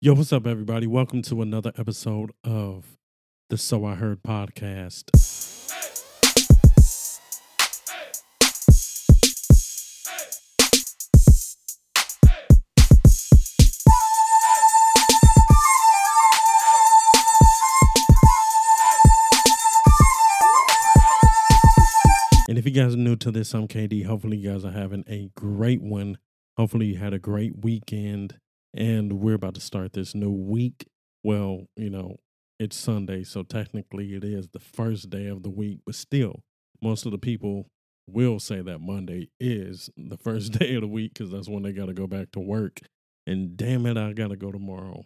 Yo, what's up, everybody? Welcome to another episode of the So I Heard podcast. And if you guys are new to this, I'm KD. Hopefully, you guys are having a great one. Hopefully, you had a great weekend and we're about to start this new week. Well, you know, it's Sunday, so technically it is the first day of the week, but still, most of the people will say that Monday is the first day of the week because that's when they got to go back to work. And damn it, I got to go tomorrow.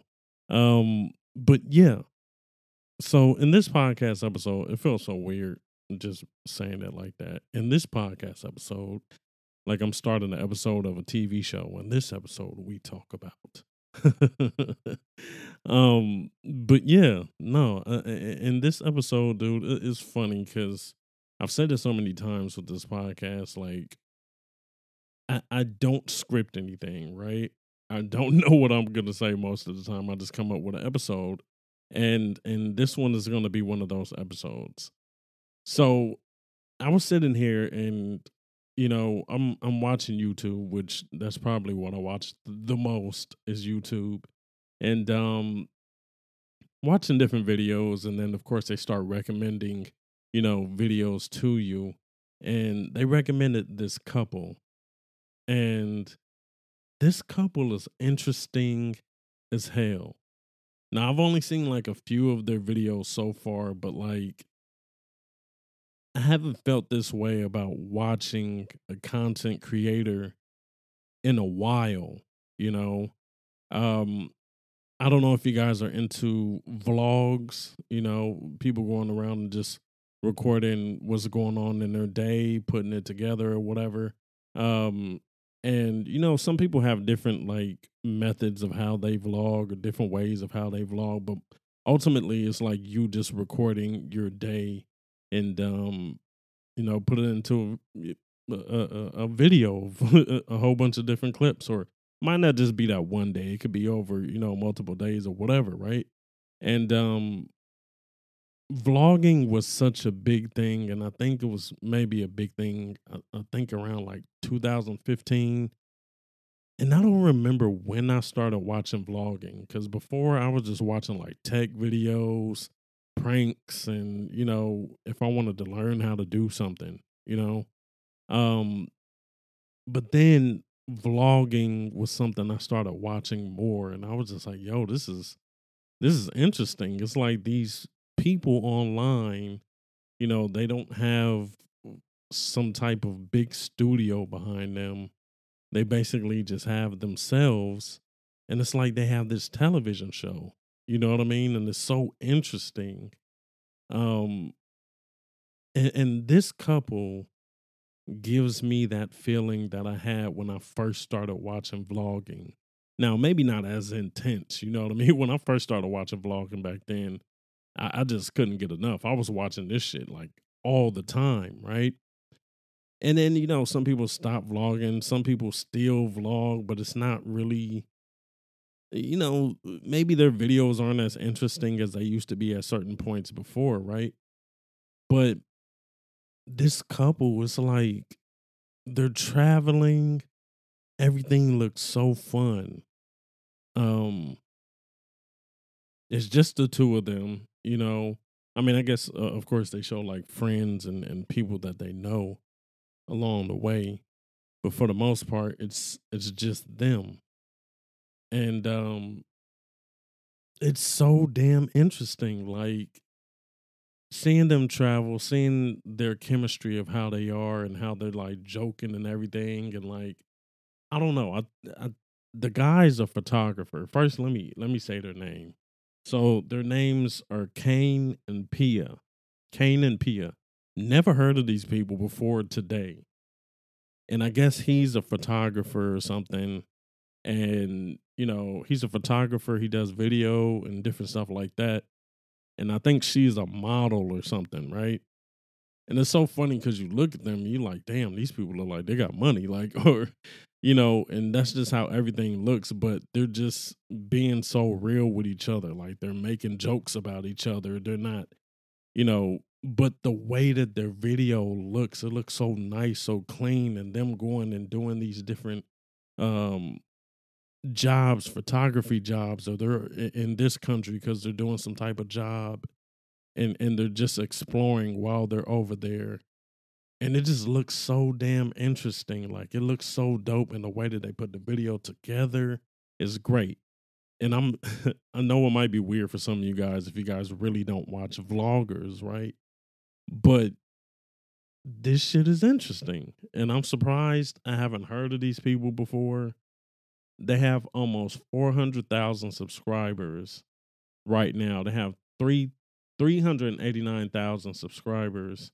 Um, but yeah. So in this podcast episode, it feels so weird just saying it like that. In this podcast episode, like I'm starting an episode of a TV show. In this episode, we talk about. um, but yeah, no. Uh, in this episode, dude, it's funny because I've said it so many times with this podcast. Like, I, I don't script anything, right? I don't know what I'm gonna say most of the time. I just come up with an episode, and and this one is gonna be one of those episodes. So I was sitting here and you know, I'm I'm watching YouTube, which that's probably what I watch the most is YouTube. And um watching different videos and then of course they start recommending, you know, videos to you. And they recommended this couple. And this couple is interesting as hell. Now I've only seen like a few of their videos so far, but like I haven't felt this way about watching a content creator in a while, you know. Um I don't know if you guys are into vlogs, you know, people going around and just recording what's going on in their day, putting it together or whatever. Um and you know, some people have different like methods of how they vlog or different ways of how they vlog, but ultimately it's like you just recording your day and um, you know, put it into a, a, a video, a whole bunch of different clips, or might not just be that one day. It could be over, you know, multiple days or whatever, right? And um, vlogging was such a big thing, and I think it was maybe a big thing. I, I think around like 2015. And I don't remember when I started watching vlogging because before I was just watching like tech videos pranks and you know if i wanted to learn how to do something you know? Um but then vlogging was something i started watching more and i was just like yo this is this is interesting. It's like these people online you know they don't have some type of big studio behind them. They basically just have themselves and it's like they have this television show you know what I mean? And it's so interesting. Um and, and this couple gives me that feeling that I had when I first started watching vlogging. Now, maybe not as intense, you know what I mean? When I first started watching vlogging back then, I, I just couldn't get enough. I was watching this shit like all the time, right? And then, you know, some people stop vlogging, some people still vlog, but it's not really you know, maybe their videos aren't as interesting as they used to be at certain points before, right? But this couple was like they're traveling, everything looks so fun. Um it's just the two of them, you know. I mean, I guess uh, of course they show like friends and and people that they know along the way, but for the most part it's it's just them and um it's so damn interesting like seeing them travel seeing their chemistry of how they are and how they're like joking and everything and like i don't know I, I the guy's a photographer first let me let me say their name. So their names are kane and pia kane and pia. Never heard of these people before today. And i guess he's a photographer or something and you know he's a photographer he does video and different stuff like that and i think she's a model or something right and it's so funny because you look at them you're like damn these people look like they got money like or you know, and that's just how everything looks. But they're just being so real with each other. Like they're making jokes about each other. They're not, you know, but the way that their video looks, it looks so nice, so clean, and them going and doing these different um jobs, photography jobs, or they're in this country because they're doing some type of job and and they're just exploring while they're over there. And it just looks so damn interesting. Like it looks so dope and the way that they put the video together is great. And I'm I know it might be weird for some of you guys if you guys really don't watch vloggers, right? But this shit is interesting. And I'm surprised I haven't heard of these people before. They have almost 400,000 subscribers right now. They have three 389,000 subscribers.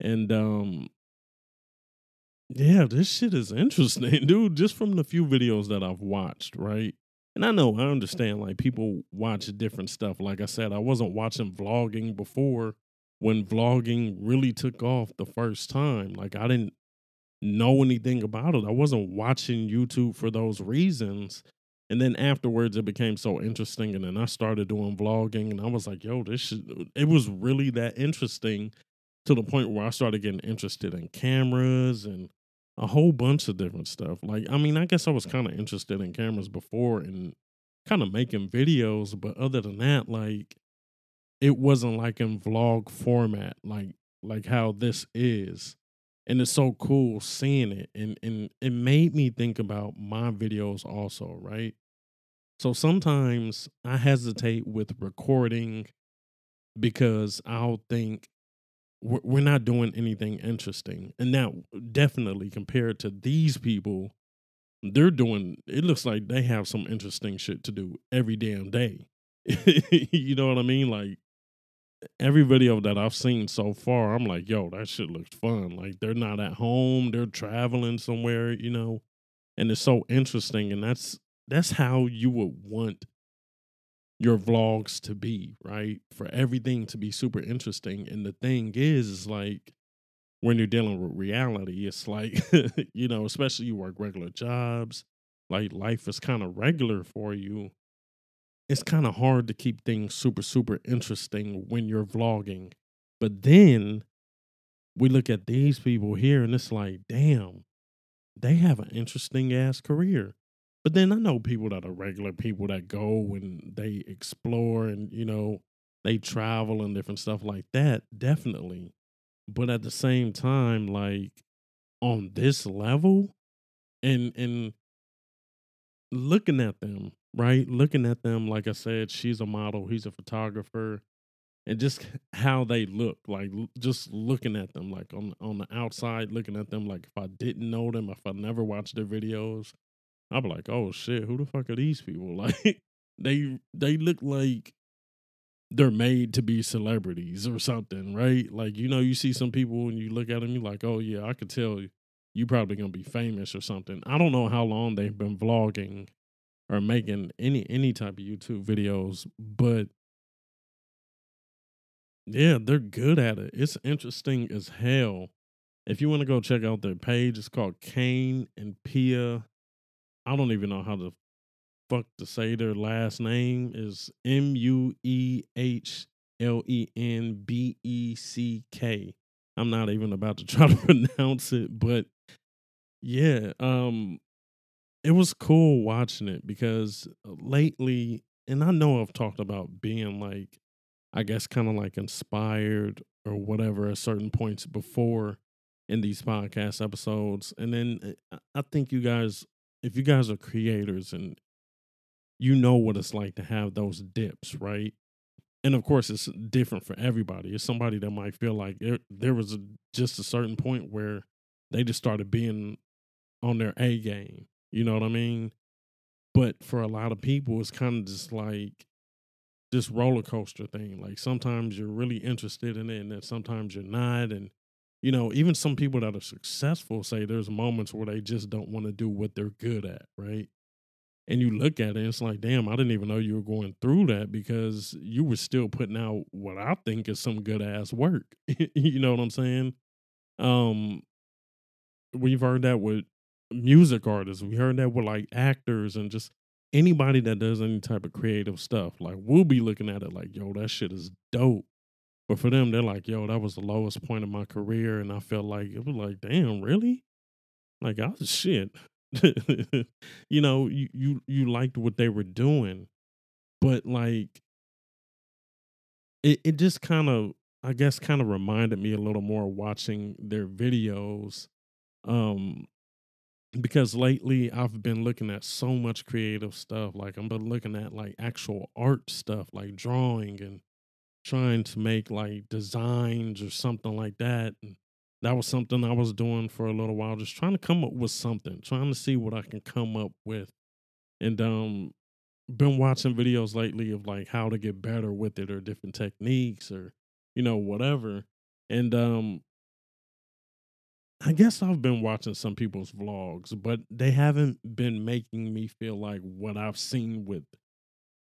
And um yeah, this shit is interesting, dude, just from the few videos that I've watched, right? And I know I understand like people watch different stuff. Like I said, I wasn't watching vlogging before when vlogging really took off the first time. Like I didn't know anything about it. I wasn't watching YouTube for those reasons. And then afterwards, it became so interesting. And then I started doing vlogging, and I was like, yo, this should, it was really that interesting to the point where I started getting interested in cameras and a whole bunch of different stuff. Like, I mean, I guess I was kind of interested in cameras before and kind of making videos, but other than that, like, it wasn't like in vlog format, like like how this is and it's so cool seeing it and and it made me think about my videos also right? So sometimes i hesitate with recording because i'll think we're not doing anything interesting. And now definitely compared to these people they're doing it looks like they have some interesting shit to do every damn day. You know what i mean? Like every video that I've seen so far, I'm like, yo, that shit looks fun. Like they're not at home, they're traveling somewhere, you know, and it's so interesting. And that's that's how you would want your vlogs to be, right? For everything to be super interesting. And the thing is, is like when you're dealing with reality, it's like, you know, especially you work regular jobs, like life is kind of regular for you it's kind of hard to keep things super, super interesting when you're vlogging. But then we look at these people here and it's like, damn, they have an interesting ass career. But then I know people that are regular people that go and they explore and, you know, they travel and different stuff like that. Definitely. But at the same time, like on this level and, and, looking at them right? Looking at them, like I said, she's a model, he's a photographer, and just how they look, like just looking at them, like on on the outside, looking at them, like if I didn't know them, if I never watched their videos, I'd be like, oh shit, who the fuck are these people? Like they they look like they're made to be celebrities or something, right? Like you know, you see some people and you look at them, you're like, oh yeah, I could tell you. You probably gonna be famous or something. I don't know how long they've been vlogging or making any any type of YouTube videos, but yeah, they're good at it. It's interesting as hell. If you want to go check out their page, it's called Kane and Pia. I don't even know how to fuck to say their last name is M U E H L E N B E C K. I'm not even about to try to pronounce it, but yeah, um it was cool watching it because lately, and I know I've talked about being like, I guess, kind of like inspired or whatever at certain points before in these podcast episodes. And then uh, I think you guys, if you guys are creators and you know what it's like to have those dips, right? And of course, it's different for everybody. It's somebody that might feel like there, there was a, just a certain point where they just started being on their A game you know what I mean? But for a lot of people, it's kind of just like this roller coaster thing. Like sometimes you're really interested in it, and then sometimes you're not. And you know, even some people that are successful say there's moments where they just don't want to do what they're good at, right? And you look at it, it's like, damn, I didn't even know you were going through that because you were still putting out what I think is some good ass work. you know what I'm saying? Um, we've heard that with music artists. We heard that with like actors and just anybody that does any type of creative stuff. Like we'll be looking at it like, yo, that shit is dope. But for them, they're like, yo, that was the lowest point of my career. And I felt like it was like, damn, really? Like I was shit. you know, you, you you liked what they were doing. But like it, it just kind of I guess kind of reminded me a little more watching their videos. Um because lately I've been looking at so much creative stuff. Like I'm been looking at like actual art stuff, like drawing and trying to make like designs or something like that. And that was something I was doing for a little while, just trying to come up with something, trying to see what I can come up with. And um been watching videos lately of like how to get better with it or different techniques or you know whatever. And um I guess I've been watching some people's vlogs, but they haven't been making me feel like what I've seen with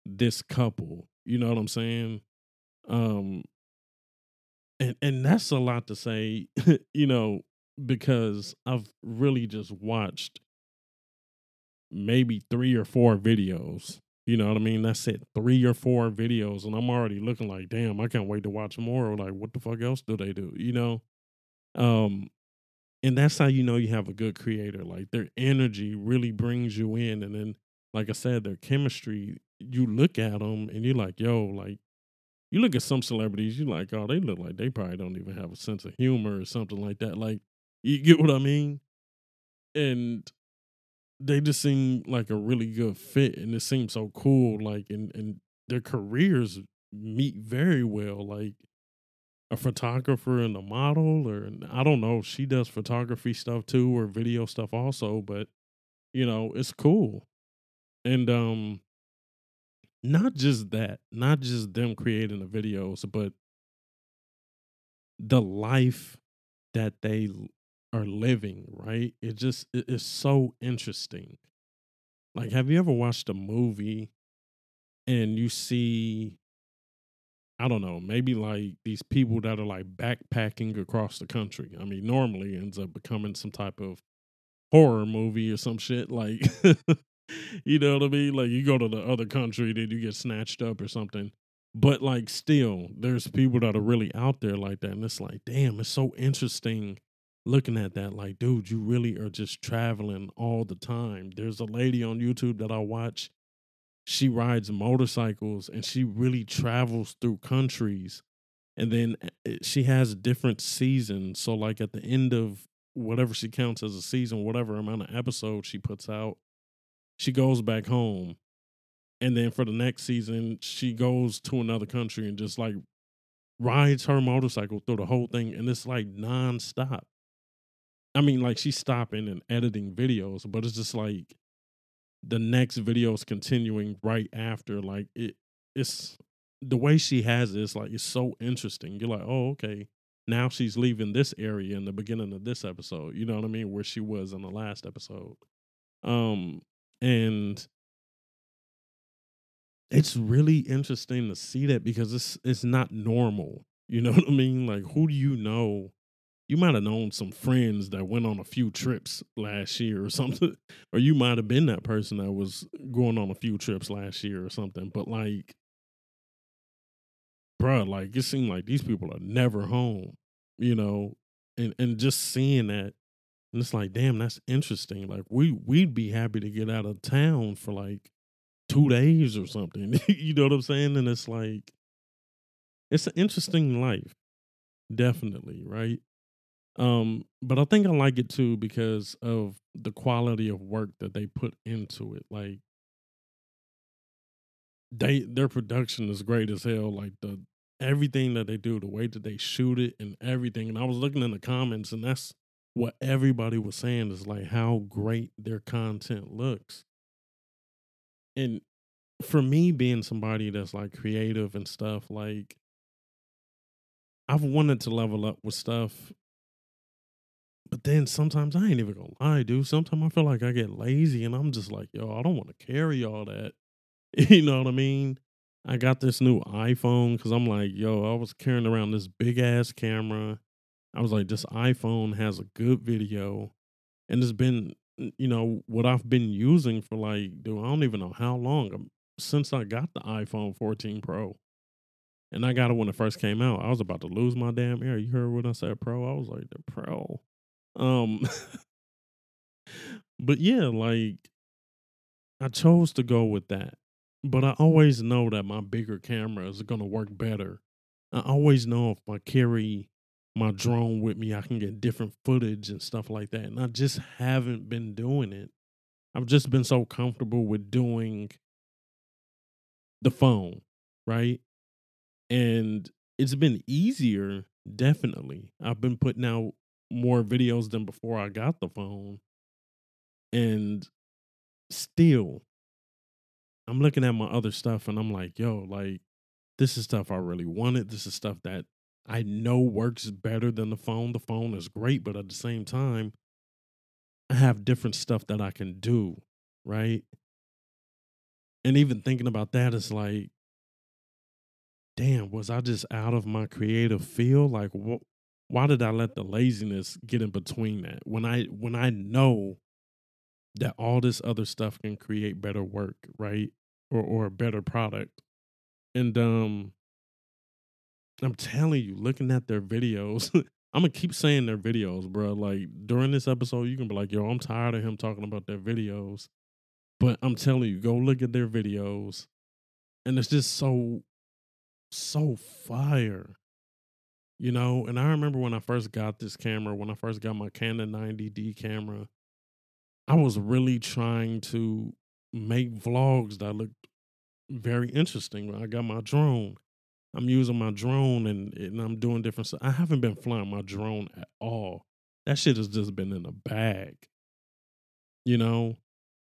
this couple. You know what I'm saying? Um and and that's a lot to say, you know, because I've really just watched maybe 3 or 4 videos. You know what I mean? That's it. 3 or 4 videos and I'm already looking like, "Damn, I can't wait to watch more." Like, what the fuck else do they do, you know? Um and that's how you know you have a good creator. Like their energy really brings you in, and then, like I said, their chemistry. You look at them and you're like, yo, like you look at some celebrities, you're like, oh, they look like they probably don't even have a sense of humor or something like that. Like, you get what I mean? And they just seem like a really good fit, and it seems so cool. Like, and and their careers meet very well. Like, a photographer and a model or I don't know, she does photography stuff too or video stuff also, but you know, it's cool. And um not just that, not just them creating the videos, but the life that they are living, right? It just it is so interesting. Like have you ever watched a movie and you see I don't know, maybe like these people that are like backpacking across the country. I mean, normally ends up becoming some type of horror movie or some shit. Like, you know what I mean? Like, you go to the other country, then you get snatched up or something. But like, still, there's people that are really out there like that. And it's like, damn, it's so interesting looking at that. Like, dude, you really are just traveling all the time. There's a lady on YouTube that I watch she rides motorcycles and she really travels through countries and then eh, eh, she has different seasons. So like at the end of whatever she counts as a season whatever amount of episodes she puts out she goes back home. And then for the next season she goes to another country and just like rides her motorcycle through the whole thing and it's like nonstop. I mean like she's stopping and editing videos but it's just like the next video is continuing right after. Like it, it's the way she has it, it's like it's so interesting. You're like, oh, okay. Now she's leaving this area in the beginning of this episode. You know what I mean? Where she was in the last episode. Um, and it's really interesting to see that because it's it's not normal. You know what I mean? Like, who do you know you might have known some friends that went on a few trips last year or something, or you might have been that person that was going on a few trips last year or something. But like, bruh, like it seemed like these people are never home, you know, and and just seeing that, and it's like, damn, that's interesting. Like we we'd be happy to get out of town for like two days or something. you know what I'm saying? And it's like, it's an interesting life, definitely, right? Um, but I think I like it too because of the quality of work that they put into it. Like they their production is great as hell. Like the everything that they do, the way that they shoot it and everything. And I was looking in the comments and that's what everybody was saying is like how great their content looks. And for me being somebody that's like creative and stuff, like I've wanted to level up with stuff but then sometimes I ain't even gonna lie, dude. Sometimes I feel like I get lazy and I'm just like, yo, I don't want to carry all that. You know what I mean? I got this new iPhone because I'm like, yo, I was carrying around this big ass camera. I was like, this iPhone has a good video. And it's been you know, what I've been using for like, dude, I don't even know how long um, since I got the iPhone 14 Pro. And I got it when it first came out. I was about to lose my damn ear. You heard what I said pro? I was like, the pro. Um But yeah, like I chose to go with that. But I always know that my bigger camera is gonna work better. I always know if I carry my drone with me, I can get different footage and stuff like that. And I just haven't been doing it. I've just been so comfortable with doing the phone, right? And it's been easier, definitely. I've been putting out more videos than before I got the phone. And still, I'm looking at my other stuff and I'm like, yo, like, this is stuff I really wanted. This is stuff that I know works better than the phone. The phone is great, but at the same time, I have different stuff that I can do, right? And even thinking about that is like, damn, was I just out of my creative field? Like, what? Why did I let the laziness get in between that? When I when I know that all this other stuff can create better work, right? Or or a better product. And um I'm telling you, looking at their videos, I'm gonna keep saying their videos, bro. Like during this episode, you can be like, "Yo, I'm tired of him talking about their videos," but I'm telling you, go look at their videos, and it's just so, so fire, you know. And I remember when I first got this camera, when I first got my Canon 90D camera, I was really trying to make vlogs that looked very interesting. I got my drone, I'm using my drone and, and I'm doing different stuff. I haven't been flying my drone at all. That shit has just been in a bag, you know?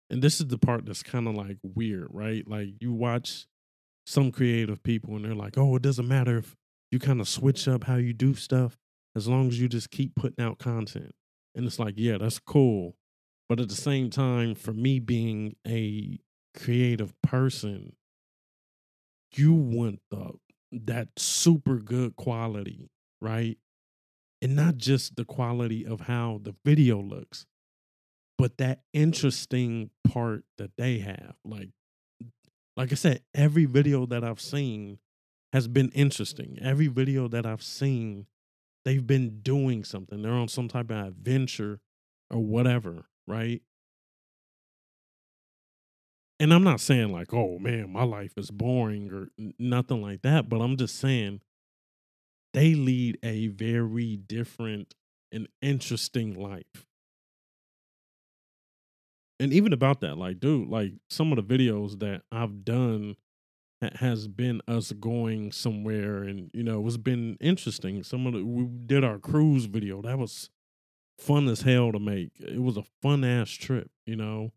And this is the part that's kind of like weird, right? Like you watch some creative people and they're like, oh, it doesn't matter if you kind of switch up how you do stuff as long as you just keep putting out content. And it's like, yeah, that's cool. But at the same time, for me being a creative person, you want the that super good quality, right? And not just the quality of how the video looks, but that interesting part that they have. Like like I said, every video that I've seen has been interesting. Every video that I've seen, they've been doing something. They're on some type of adventure or whatever, right? and I'm not saying like, oh man, my life is boring or nothing like that, but I'm just saying they lead a very different and interesting life. And even about that, like, dude, like some of the videos that I've done has been us going somewhere and you know it's been interesting some of the we did our cruise video that was fun as hell to make it was a fun ass trip you know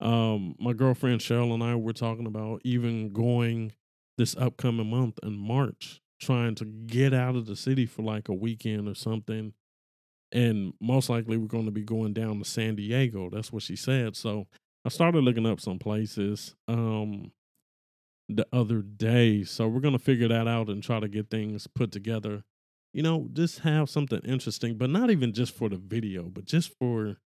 um, my girlfriend Cheryl and I were talking about even going this upcoming month in March, trying to get out of the city for like a weekend or something. And most likely we're going to be going down to San Diego. That's what she said. So I started looking up some places um, the other day. So we're going to figure that out and try to get things put together. You know, just have something interesting, but not even just for the video, but just for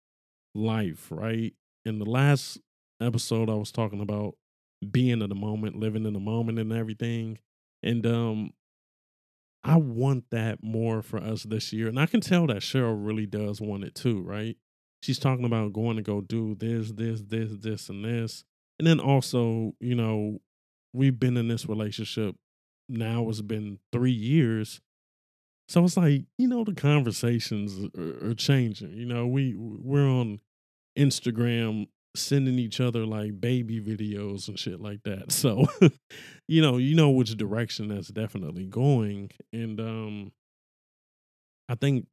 life, right? in the last episode I was talking about being in the moment, living in the moment and everything. And um I want that more for us this year. And I can tell that Cheryl really does want it too, right? She's talking about going to go do this, this, this, this, and this. And then also, you know, we've been in this relationship now, it's been three years. So it's like, you know, the conversations are, are changing. You know, we we're on Instagram sending each other like baby videos and shit like that. So, you know, you know which direction that's definitely going. And um I think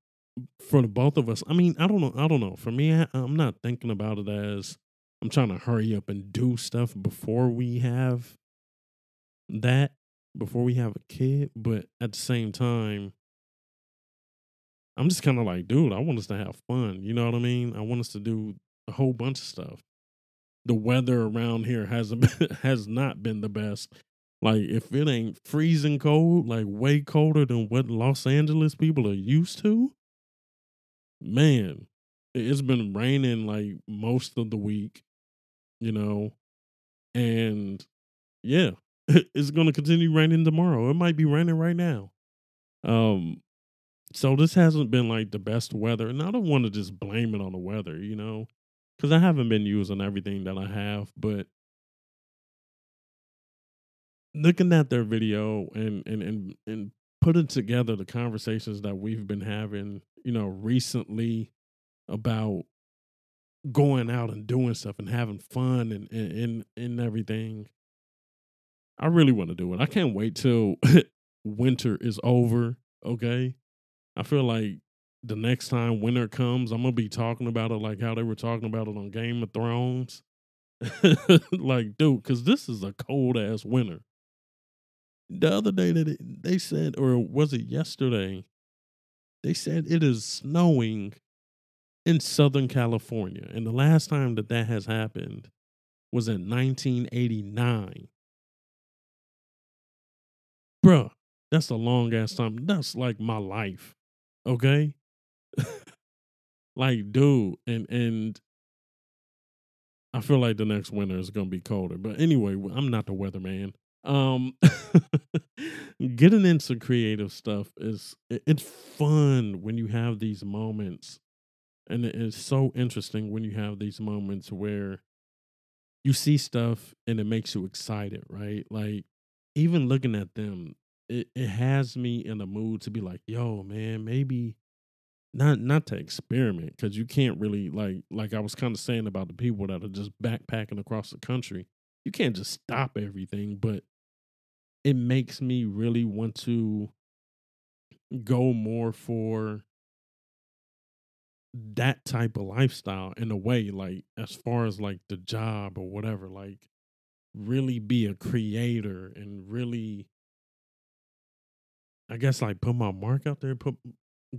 for the both of us, I mean, I don't know, I don't know. For me, I, I'm not thinking about it as I'm trying to hurry up and do stuff before we have that, before we have a kid, but at the same time I'm just kind of like, dude, I want us to have fun. You know what I mean? I want us to do a whole bunch of stuff. The weather around here hasn't been, has not been the best. Like if it ain't freezing cold, like way colder than what Los Angeles people are used to, man, it's been raining like most of the week, you know, and yeah, it's going to continue raining tomorrow. It might be raining right now. Um, so this hasn't been like the best weather, and I don't want to just blame it on the weather, you know, because I haven't been using everything that I have, but looking at their video and and and and putting together the conversations that we've been having, you know, recently about going out and doing stuff and having fun and and and, and everything. I really want to do it. I can't wait till winter is over. Okay. I feel like the next time winter comes, I'm gonna be talking about it like how they were talking about it on Game of Thrones. like, dude, because this is a cold ass winter. The other day that it, they said, or was it yesterday? They said it is snowing in Southern California, and the last time that that has happened was in 1989. Bruh, that's a long ass time. That's like my life. Okay? like, dude, and and I feel like the next winter is gonna be colder. But anyway, I'm not the weatherman. Um getting into creative stuff is it's fun when you have these moments. And it's so interesting when you have these moments where you see stuff and it makes you excited, right? Like even looking at them, it, it has me in a mood to be like, yo, man, maybe not not to experiment because you can't really like like I was kind of saying about the people that are just backpacking across the country. You can't just stop everything, but it makes me really want to go more for that type of lifestyle in a way like as far as like the job or whatever like really be a creator and really I guess like put my mark out there, put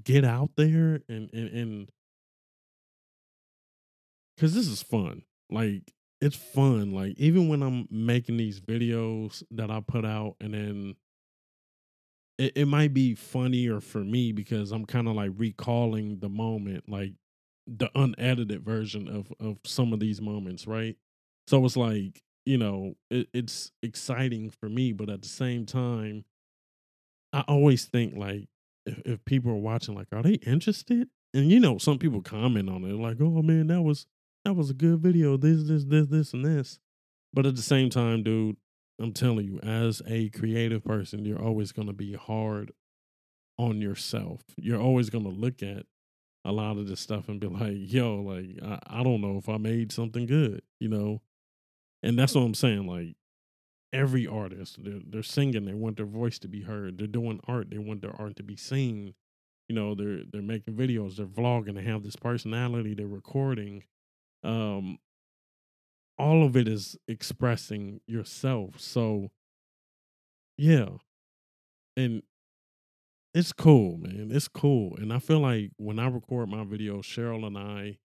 get out there and and and because this is fun. Like it's fun. Like even when I'm making these videos that I put out, and then it, it might be funnier for me because I'm kind of like recalling the moment, like the unedited version of of some of these moments, right? So it's like you know it, it's exciting for me, but at the same time I always think like if, if people are watching, like, are they interested? And you know, some people comment on it, like, oh man, that was that was a good video. This, this, this, this, and this. But at the same time, dude, I'm telling you, as a creative person, you're always gonna be hard on yourself. You're always gonna look at a lot of this stuff and be like, yo, like, I, I don't know if I made something good, you know? And that's what I'm saying. Like, every artist. They're, they're singing. They want their voice to be heard. They're doing art. They want their art to be seen. You know, they're they're making videos. They're vlogging. They have this personality. They're recording. Um, all of it is expressing yourself. So, yeah, and it's cool, man. It's cool, and I feel like when I record my videos, Cheryl and I,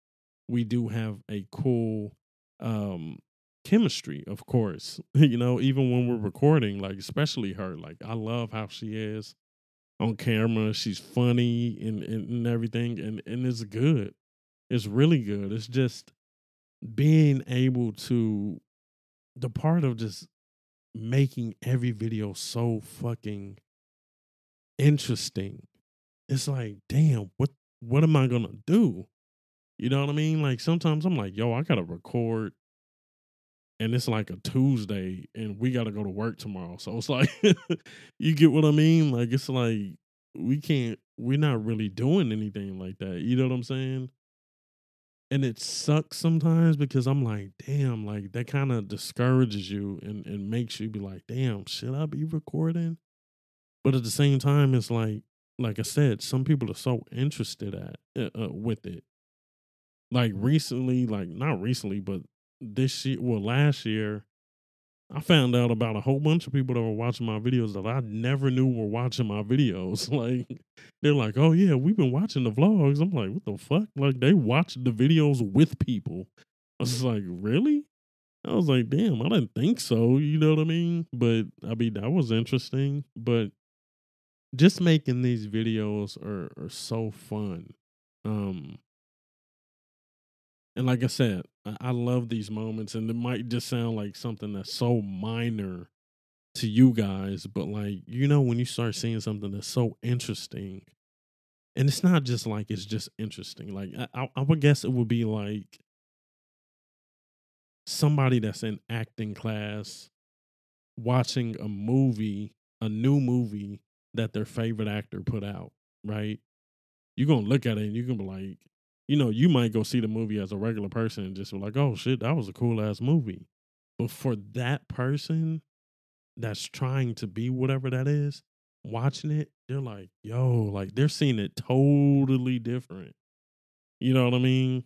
we do have a cool um chemistry, of course. you know, even when we're recording, like especially her, like I love how she is on camera. She's funny and, and, and everything, and and it's good. It's really good. It's just being able to the part of just making every video so fucking interesting. It's like, damn, what what am I gonna do? You know what I mean? Like sometimes I'm like, yo, I gotta record and it's like a Tuesday and we got to go to work tomorrow. So it's like, you get what I mean? Like, it's like, we can't, we're not really doing anything like that. You know what I'm saying? And it sucks sometimes because I'm like, damn, like that kind of discourages you and, and makes you be like, damn, should I be recording? But at the same time, it's like, like I said, some people are so interested at uh, uh with it. Like recently, like not recently, but this year, well, last year, I found out about a whole bunch of people that were watching my videos that I never knew were watching my videos. Like, they're like, oh, yeah, we've been watching the vlogs. I'm like, what the fuck? Like, they watch the videos with people. I was like, really? I was like, damn, I didn't think so. You know what I mean? But I mean, that was interesting. But just making these videos are, are so fun. Um, And like I said, I, love these moments, and it might just sound like something that's so minor to you guys, but like you know, when you start seeing something that's so interesting, and it's not just like it's just interesting. Like I, I would guess it would be like somebody that's in acting class watching a movie, a new movie that their favorite actor put out, right? You're gonna look at it and you're gonna be like, you know, you might go see the movie as a regular person and just be like, oh shit, that was a cool ass movie. But for that person that's trying to be whatever that is, watching it, they're like, yo, like they're seeing it totally different. You know what I mean?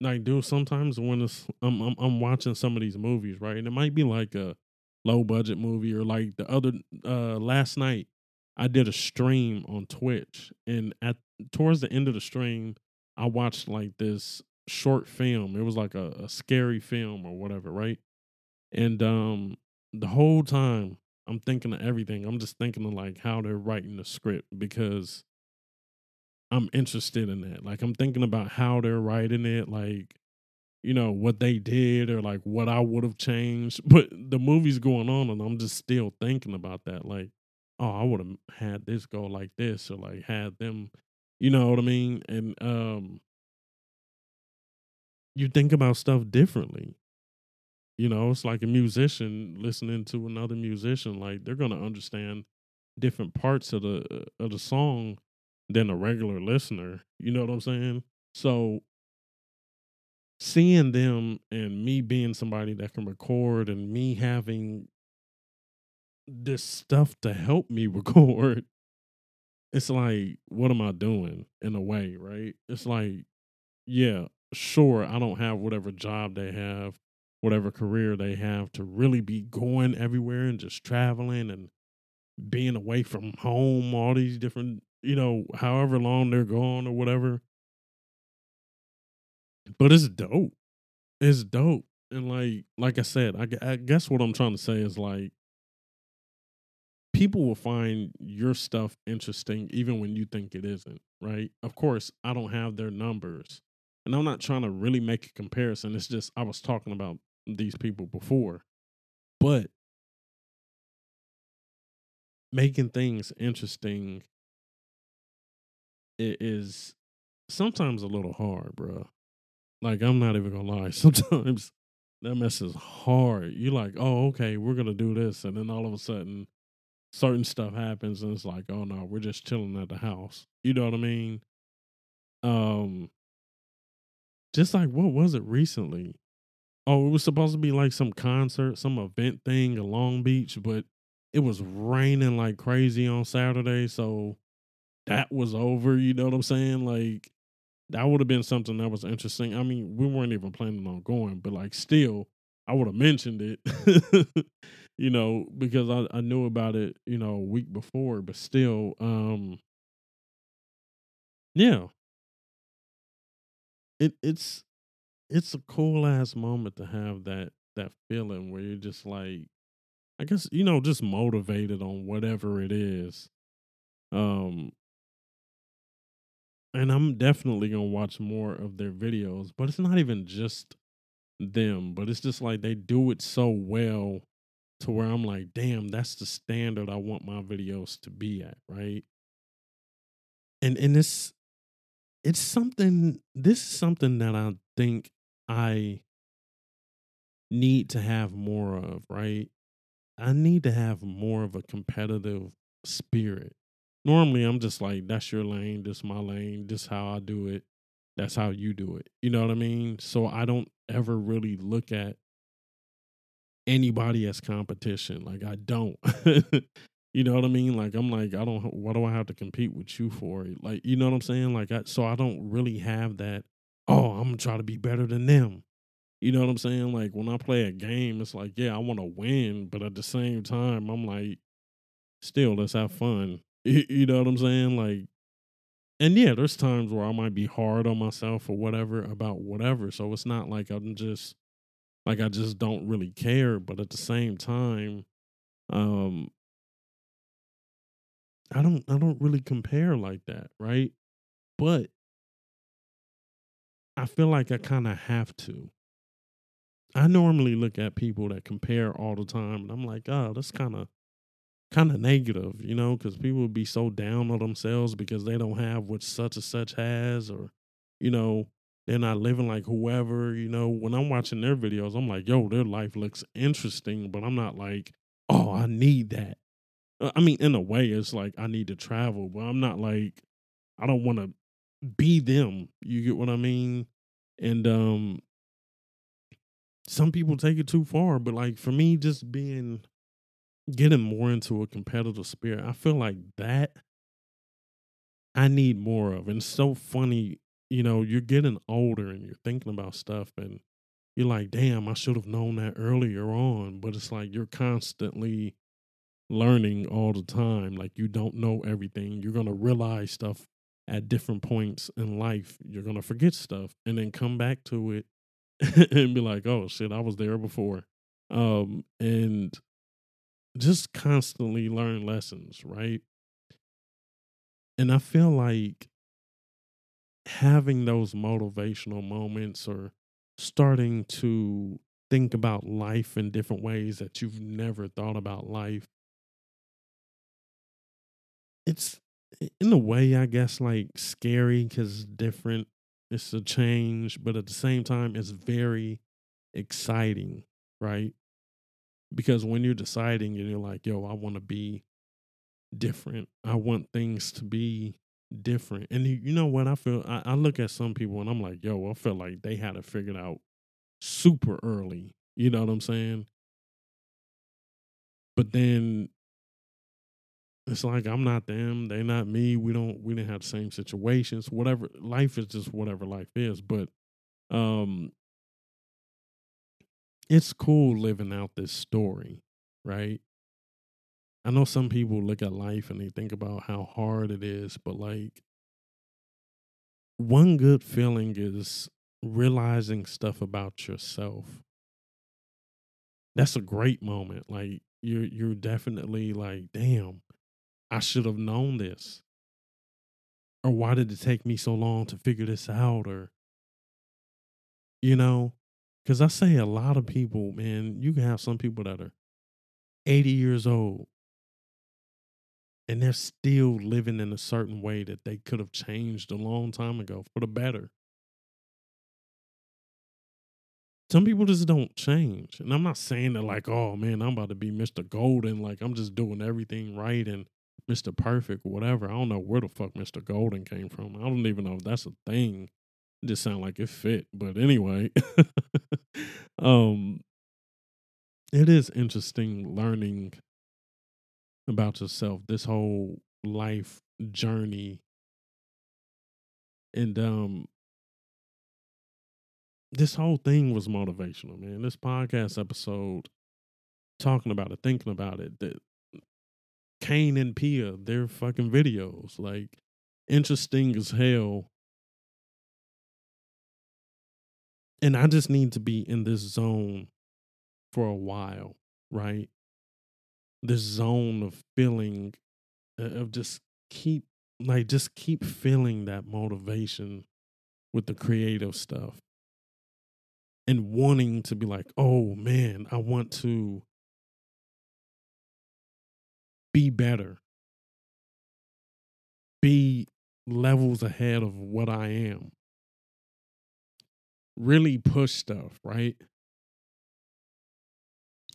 Like, dude, sometimes when it's I'm, I'm I'm watching some of these movies, right? And it might be like a low budget movie or like the other uh last night I did a stream on Twitch and at towards the end of the stream I watched like this short film. It was like a, a scary film or whatever, right? And um the whole time I'm thinking of everything. I'm just thinking of like how they're writing the script because I'm interested in that. Like I'm thinking about how they're writing it, like you know what they did or like what I would have changed. But the movie's going on, and I'm just still thinking about that. Like, oh, I would have had this go like this, or like had them, you know what I mean? And um, you think about stuff differently. You know, it's like a musician listening to another musician. Like they're gonna understand different parts of the uh, of the song than a regular listener. You know what I'm saying? So seeing them and me being somebody that can record and me having this stuff to help me record, it's like, what am I doing in a way, right? It's mm-hmm. like, yeah, sure, I don't have whatever job they have, whatever career they have to really be going everywhere and just traveling and being away from home, all these different, you know, however long they're gone or whatever. But it's dope. It's dope. And like, like I said, I, I guess what I'm trying to say is like, people will find your stuff interesting even when you think it isn't, right? Of course, I don't have their numbers. And I'm not trying to really make a comparison. It's just I was talking about these people before. But making things interesting is sometimes a little hard, bro. Like I'm not even gonna lie. Sometimes that mess is hard. You're like, oh, okay, we're gonna do this, and then all of a sudden, certain stuff happens, and it's like, oh no, we're just chilling at the house. You know what I mean? Um, just like what was it recently? Oh, it was supposed to be like some concert, some event thing in Long Beach, but it was raining like crazy on Saturday, so that was over. You know what I'm saying? Like that would have been something that was interesting. I mean, we weren't even planning on going, but like still, I would have mentioned it. you know, because I, I knew about it, you know, a week before, but still, um yeah. It it's it's a cool ass moment to have that that feeling where you're just like I guess you know just motivated on whatever it is. Um and I'm definitely to watch more of their videos, but it's not even just them, but it's just like they do it so well to where I'm like, damn, that's the standard I want my videos to be at, right? And and it's it's something this is something that I think I need to have more of, right? I need to have more of a competitive spirit. Normally, I'm just like, that's your lane, this my lane, this how I do it, that's how you do it. You know what I mean? So I don't ever really look at anybody as competition. Like I don't. you know what I mean? Like I'm like I don't. What do I have to compete with you for? Like you know what I'm saying? Like I, so I don't really have that. Oh, I'm gonna try to be better than them. You know what I'm saying? Like when I play a game, it's like, yeah, I want to win, but at the same time, I'm like, still, let's have fun. You know what I'm saying? Like, and yeah, there's times where I might be hard on myself or whatever about whatever. So it's not like I'm just like I just don't really care. But at the same time, um, I don't I don't really compare like that, right? But I feel like I kind of have to. I normally look at people that compare all the time, and I'm like, oh, that's kind of kind of negative, you know, because people would be so down on themselves because they don't have what such and such has, or you know, they're not living like whoever. You know, when I'm watching their videos, I'm like, yo, their life looks interesting, but I'm not like, oh, I need that. Uh, I mean, in a way, it's like I need to travel, but I'm not like, I don't want to be them. You get what I mean? And um some people take it too far, but like for me, just being getting more into a competitive spirit, I feel like that I need more of. And so funny, you know, you're getting older and you're thinking about stuff and you're like, damn, I should have known that earlier on. But it's like you're constantly learning all the time. Like you don't know everything. You're gonna realize stuff at different points in life. You're gonna forget stuff and then come back to it and be like, oh shit, I was there before. Um, and just constantly learn lessons, right? And I feel like having those motivational moments or starting to think about life in different ways that you've never thought about life. It's in a way i guess like scary because different it's a change but at the same time it's very exciting right? Because when you're deciding and you're like yo i want to be different. I want things to be different and you know what i feel I, I look at some people and i'm like yo i feel like they had it figured out super early you know what i'm saying but then it's like I'm not them, they're not me. We don't we didn't have the same situations. Whatever life is just whatever life is. But um it's cool living out this story, right? I know some people look at life and they think about how hard it is, but like one good feeling is realizing stuff about yourself. That's a great moment. Like you're you're definitely like, damn, I should have known this. Or why did it take me so long to figure this out? Or, you know, because I say a lot of people, man, you can have some people that are 80 years old and they're still living in a certain way that they could have changed a long time ago for the better. Some people just don't change. And I'm not saying that like, oh man, I'm about to be Mr. Golden. Like I'm just doing everything right and Mr. Perfect, whatever. I don't know where the fuck Mr. Golden came from. I don't even know if that's a thing. It just sounded like it fit. But anyway, um, it is interesting learning about yourself, this whole life journey. And um this whole thing was motivational, man. This podcast episode talking about it, thinking about it, that Kane and Pia, their fucking videos. Like interesting as hell. And I just need to be in this zone for a while, right? This zone of feeling uh, of just keep like just keep feeling that motivation with the creative stuff and wanting to be like, "Oh man, I want to be better, be levels ahead of what I am. Really push stuff, right?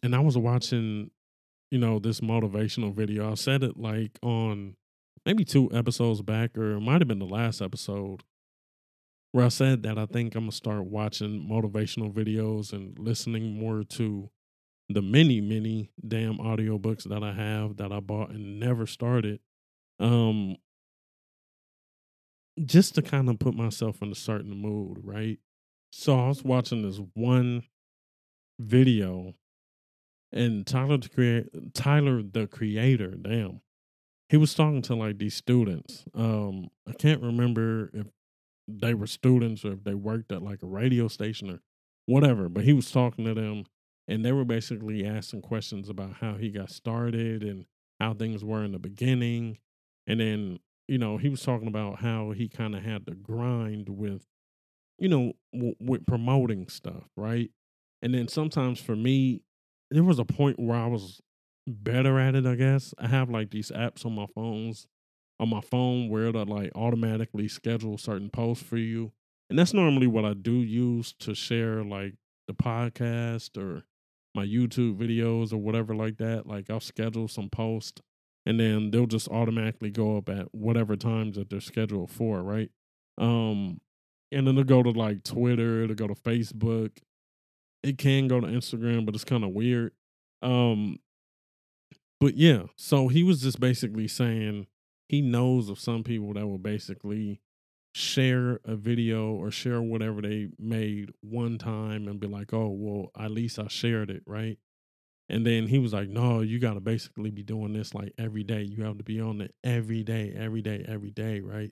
And I was watching, you know, this motivational video. I said it like on maybe two episodes back, or it might have been the last episode, where I said that I think I'm gonna start watching motivational videos and listening more to the many, many damn audiobooks that I have that I bought and never started. Um just to kind of put myself in a certain mood, right? So I was watching this one video and Tyler the creator Tyler the creator, damn. He was talking to like these students. Um I can't remember if they were students or if they worked at like a radio station or whatever, but he was talking to them and they were basically asking questions about how he got started and how things were in the beginning and then you know he was talking about how he kind of had to grind with you know, w- with promoting stuff, right? And then sometimes for me, there was a point where I was better at it, I guess. I have like these apps on my phones, on my phone where it'll like automatically schedule certain posts for you. And that's normally what I do use to share like the podcast or my YouTube videos or whatever like that. Like I'll schedule some post and then they'll just automatically go up at whatever times that they're scheduled for, right? Um and then they'll go to like Twitter, it'll go to Facebook. It can go to Instagram, but it's kind of weird. Um but yeah, so he was just basically saying he knows of some people that will basically share a video or share whatever they made one time and be like, oh, well, at least I shared it, right? And then he was like, no, you got to basically be doing this like every day. You have to be on it every day, every day, every day, right?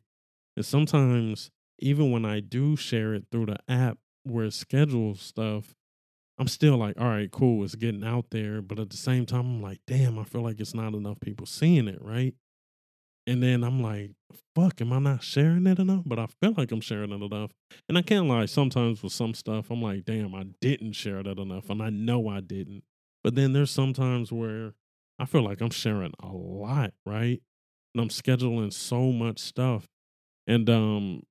And sometimes, even when I do share it through the app where it schedules stuff, I'm still like, all right, cool, it's getting out there. But at the same time, I'm like, damn, I feel like it's not enough people seeing it, right? And then I'm like, fuck, am I not sharing it enough? But I feel like I'm sharing it enough. And I can't lie, sometimes with some stuff, I'm like, damn, I didn't share that enough. And I know I didn't. But then there's sometimes where I feel like I'm sharing a lot, right? And I'm scheduling so much stuff. And um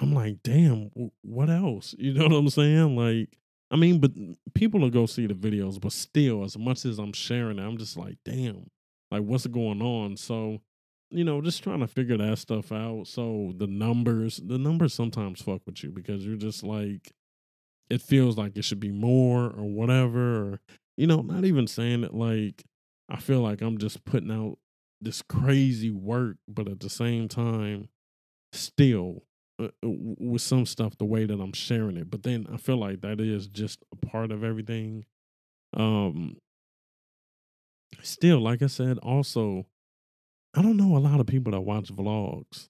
I'm like, damn, what else? You know what I'm saying? Like, I mean, but people will go see the videos, but still, as much as I'm sharing I'm just like, damn, like what's going on? So, you know, just trying to figure that stuff out. So the numbers, the numbers sometimes fuck with you because you're just like, it feels like it should be more or whatever. Or, you know, not even saying it like I feel like I'm just putting out this crazy work, but at the same time, still uh, uh with some stuff the way that I'm sharing it. But then I feel like that is just a part of everything. Um, still, like I said, also, I don't know a lot of people that watch vlogs.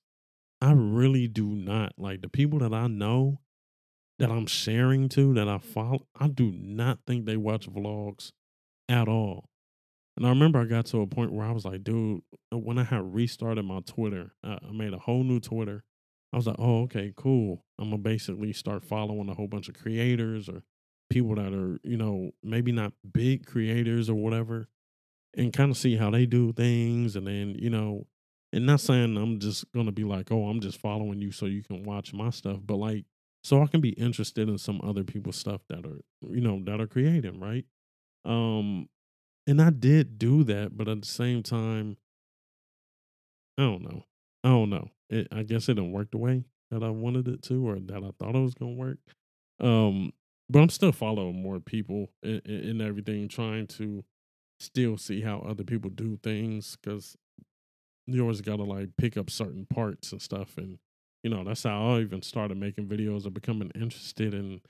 I really do not. Like the people that I know that I'm sharing to, that I follow, I do not think they watch vlogs at all. And I remember I got to a point where I was like, dude, uh, when I had restarted my Twitter, I made a whole new Twitter. I was like, oh, okay, cool. I'm gonna basically start following a whole bunch of creators or people that are, you know, maybe not big creators or whatever, and kind of see how they do things. And then, you know, and not saying I'm just to be like, oh, I'm just following you so you can watch my stuff, but like, so I can be interested in some other people's stuff that are, you know, that are creating, right? Um, and I did do that, but at the same time, I don't know. I don't know. It, I guess it didn't work the way that I wanted it to, or that I thought it was gonna work. Um, but I'm still following more people and, and everything, trying to still see how other people do things because you always got to like pick up certain parts and stuff and you know that's how i even started making videos or becoming interested in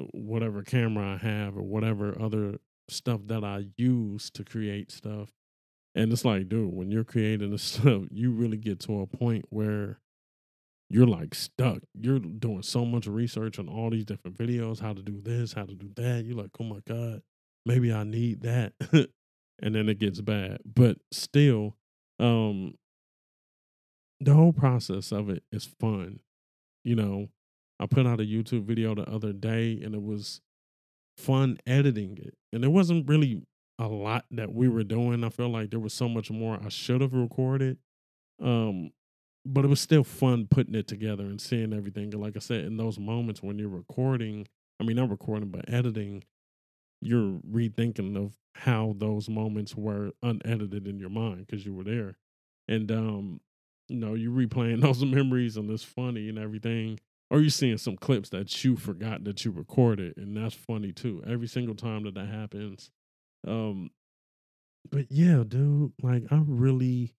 uh, whatever camera i have or whatever other stuff that i use to create stuff and it's like dude when you're creating this stuff you really get to a point where you're like stuck you're doing so much research on all these different videos how to do this how to do that you're like oh my god maybe i need that and then it gets bad. But still, um, the whole process of it is fun. You know, I put out a YouTube video the other day and it was fun editing it. And it wasn't really a lot that we were doing. I felt like there was so much more I should have recorded. Um, but it was still fun putting it together and seeing everything. Like I said, in those moments when you're recording, I mean, not recording, but editing, you're rethinking of how those moments were unedited in your mind because you were there. And um, you know, you're replaying those memories and it's funny and everything. Or you're seeing some clips that you forgot that you recorded, and that's funny too. Every single time that that happens. Um, but yeah, dude, like I really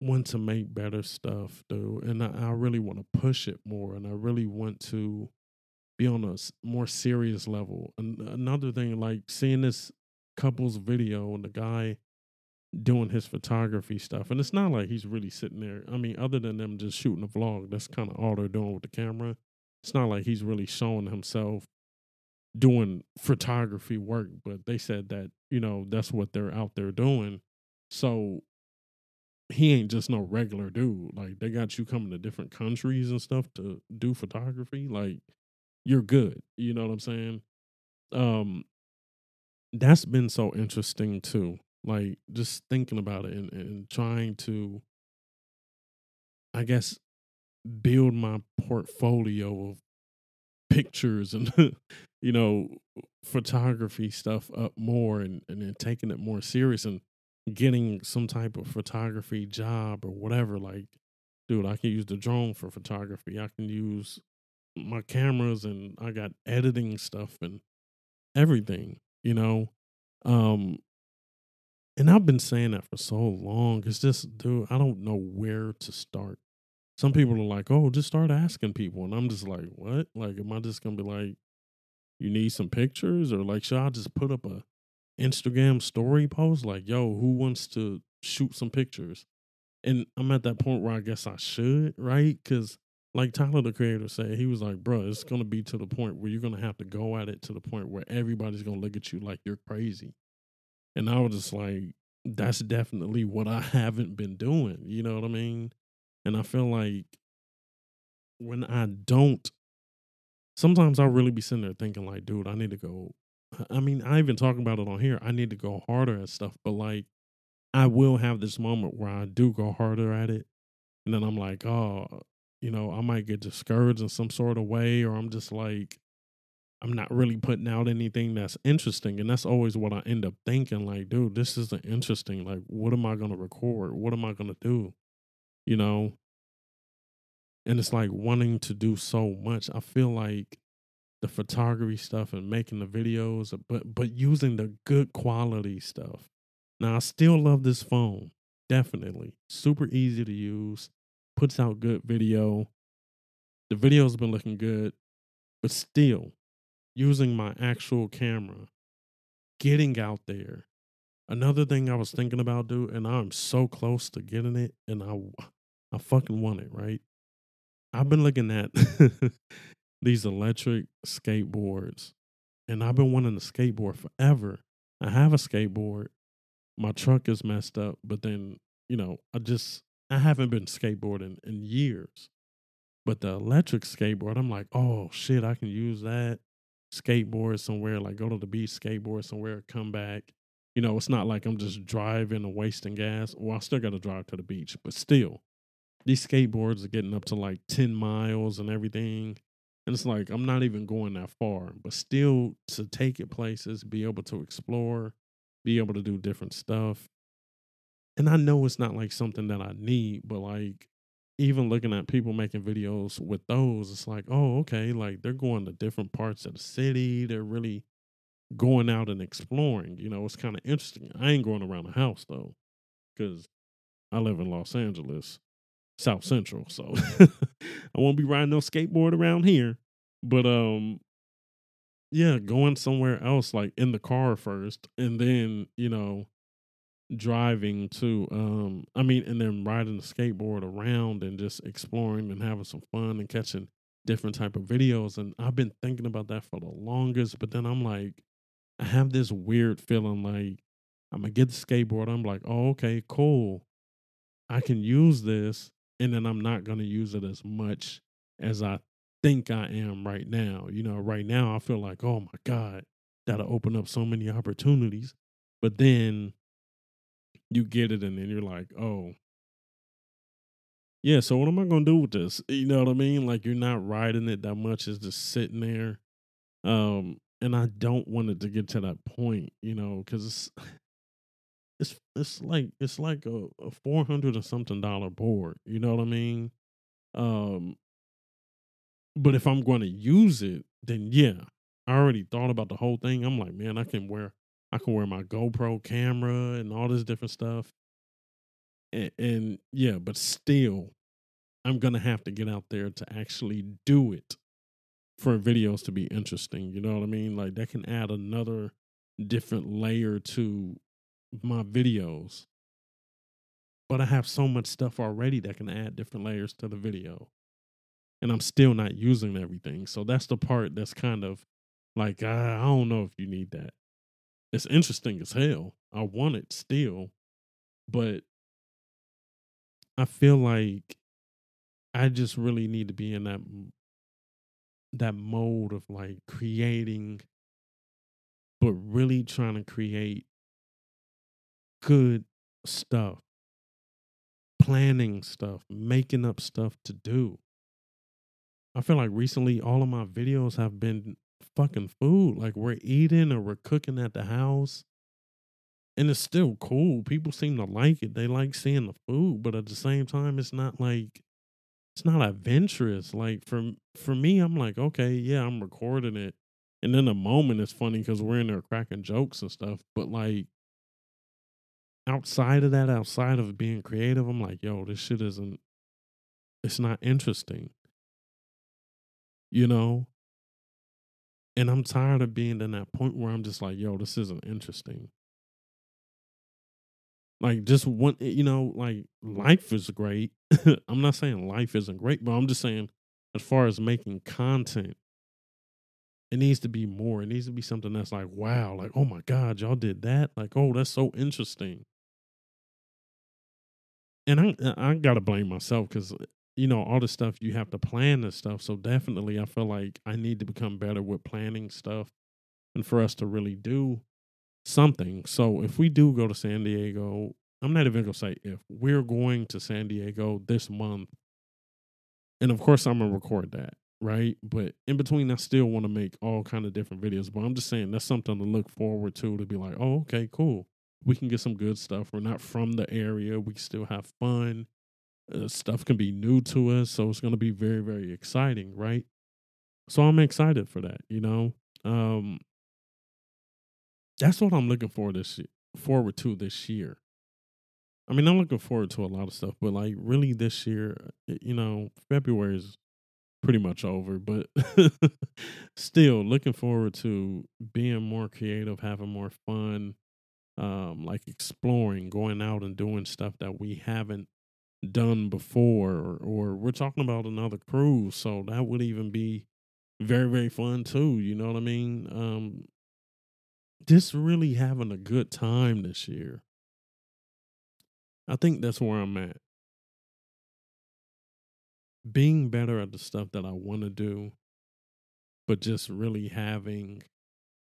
want to make better stuff, dude, and I, I really want to push it more, and I really want to be on a more serious level. And another thing, like seeing this couple's video and the guy doing his photography stuff, and it's not like he's really sitting there. I mean, other than them just shooting a vlog, that's kind of all they're doing with the camera. It's not like he's really showing himself doing photography work, but they said that, you know, that's what they're out there doing. So he ain't just no regular dude. Like they got you coming to different countries and stuff to do photography. Like you're good. You know what I'm saying? Um that's been so interesting too. Like just thinking about it and, and trying to I guess build my portfolio of pictures and you know photography stuff up more and, and then taking it more serious and getting some type of photography job or whatever like dude i can use the drone for photography i can use my cameras and i got editing stuff and everything you know um and i've been saying that for so long it's just dude i don't know where to start some people are like, oh, just start asking people. And I'm just like, what? Like, am I just to be like, you need some pictures? Or like, should I just put up a Instagram story post? Like, yo, who wants to shoot some pictures? And I'm at that point where I guess I should, right? Because like Tyler the creator said, he was like, bro, it's to be to the point where you're to have to go at it to the point where everybody's to look at you like you're crazy. And I was just like, that's definitely what I haven't been doing. You know what I mean? And I feel like when I don't, sometimes I'll really be sitting there thinking, like, dude, I need to go. I mean, I even talk about it on here. I need to go harder at stuff, but like, I will have this moment where I do go harder at it. And then I'm like, oh, you know, I might get discouraged in some sort of way, or I'm just like, I'm not really putting out anything that's interesting. And that's always what I end up thinking like, dude, this isn't interesting. Like, what am I going to record? What am I going to do? you know and it's like wanting to do so much i feel like the photography stuff and making the videos but but using the good quality stuff. Now i still love this phone definitely. Super easy to use puts out good video. The video's been looking good but still using my actual camera getting out there. Another thing i was thinking about dude and i'm so close to getting it and i I fucking want it, right? I've been looking at these electric skateboards and I've been wanting a skateboard forever. I have a skateboard. My truck is messed up, but then, you know, I just I haven't been skateboarding in years. But the electric skateboard, I'm like, oh shit, I can use that skateboard somewhere, like go to the beach, skateboard somewhere, come back. You know, it's not like I'm just driving and wasting gas. Well, I still got to drive to the beach, but still, these skateboards are getting up to like 10 miles and everything. And it's like, I'm not even going that far, but still to take it places, be able to explore, be able to do different stuff. And I know it's not like something that I need, but like, even looking at people making videos with those, it's like, oh, okay, like they're going to different parts of the city. They're really going out and exploring. You know, it's kind of interesting. I ain't going around the house though, because I live in Los Angeles South Central. So I won't be riding no skateboard around here. But um yeah, going somewhere else like in the car first and then, you know, driving to um I mean and then riding the skateboard around and just exploring and having some fun and catching different type of videos and I've been thinking about that for the longest but then I'm like I have this weird feeling like I'm gonna get the skateboard I'm like oh okay cool I can use this and then I'm not going to use it as much as I think I am right now. You know, right now I feel like, oh my God, that'll open up so many opportunities. But then you get it and then you're like, oh, yeah, so what am I going to do with this? You know what I mean? Like you're not riding it that much, it's just sitting there. Um, and I don't want it to get to that point, you know, because it's it's like it's like a, a four hundred or something dollar board. You know what I mean? Um, but if I'm going to use it, then yeah, I already thought about the whole thing. I'm like, man, I can wear I can wear my GoPro camera and all this different stuff. And, and yeah, but still, I'm gonna have to get out there to actually do it for videos to be interesting. You know what I mean? Like that can add another different layer to my videos. But I have so much stuff already that can add different layers to the video. And I'm still not using everything. So that's the part that's kind of like, I, I don't know if you need that. It's interesting as hell. I want it still. But I feel like I just really need to be in that that mode of like creating but really trying to create good stuff planning stuff making up stuff to do i feel like recently all of my videos have been fucking food like we're eating or we're cooking at the house and it's still cool people seem to like it they like seeing the food but at the same time it's not like it's not adventurous. Like for for me, I'm like, okay, yeah, I'm recording it, and then the moment is funny because we're in there cracking jokes and stuff. But like outside of that, outside of being creative, I'm like, yo, this shit isn't. It's not interesting. You know. And I'm tired of being in that point where I'm just like, yo, this isn't interesting. Like just one, eh, you know, like life is great. I'm not saying life isn't great, but I'm just saying as far as making content, it needs to be more. It needs to be something that's like, wow, like, oh my God, y'all did that. Like, oh, that's so interesting. And I uh, I gotta blame myself because uh, you know all the stuff you have to plan this stuff. So definitely, I feel like I need to become better with planning stuff, and for us to really do something. So if we do go to San Diego, I'm not even gonna say if we're going to San Diego this month, and of course I'm gonna record that, right? But in between, I still want to make all kind of different videos. But I'm just saying that's something to look forward to. To be like, oh, okay, cool. We can get some good stuff. We're not from the area. We still have fun. Uh, stuff can be new to us, so it's gonna be very, very exciting, right? So I'm excited for that. You know, um, that's what I'm looking for this forward to this year. I mean, I'm looking forward to a lot of stuff, but like really this year, you know, February is pretty much over, but still looking forward to being more creative, having more fun, um, like exploring, going out and doing stuff that we haven't done before, or, or we're talking about another cruise, so that would even be very, very fun too. You know what I mean? Um, just really having a good time this year. I think that's where I'm at. Being better at the stuff that I want to do, but just really having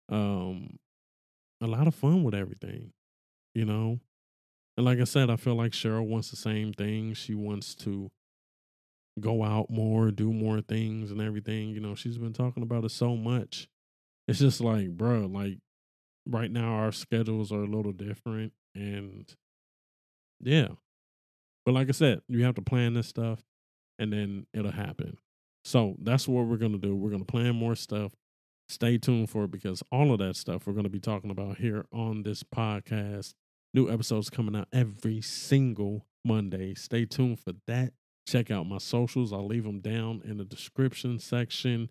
um a lot of fun with everything, you know? And like I said, I feel like Cheryl wants the same thing. She wants to go out more, do more things and everything. You know, she's been talking about it so much. It's just like, bro, like right now our schedules are a little different and yeah. But like I said, you have to plan this stuff and then it'll happen. So that's what we're going to do. We're going to plan more stuff. Stay tuned for it because all of that stuff we're going to be talking about here on this podcast. New episodes coming out every single Monday. Stay tuned for that. Check out my socials. I'll leave them down in the description section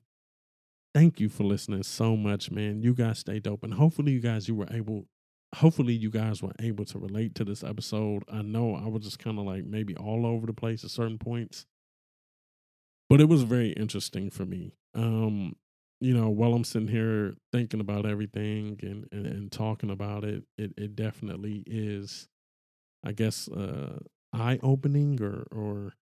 thank you for listening so much, man. You guys stay dope. And hopefully you guys you were able hopefully you guys were able to relate to this episode. I know I was just kind of like maybe all over the place at certain points. But it was very interesting for me. Um, you know, while I'm sitting here thinking about everything and, and, and talking about it, it, it definitely is, I guess, uh, eye opening or, or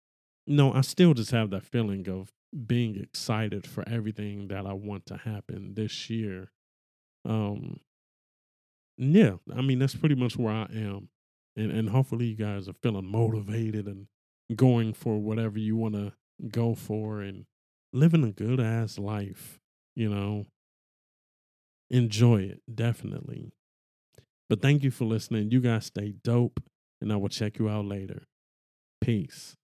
no, I still just have that feeling of being excited for everything that I want to happen this year. Um yeah, I mean that's pretty much where I am. And and hopefully you guys are feeling motivated and going for whatever you want to go for and living a good ass life, you know. Enjoy it, definitely. But thank you for listening. You guys stay dope and I will check you out later. Peace.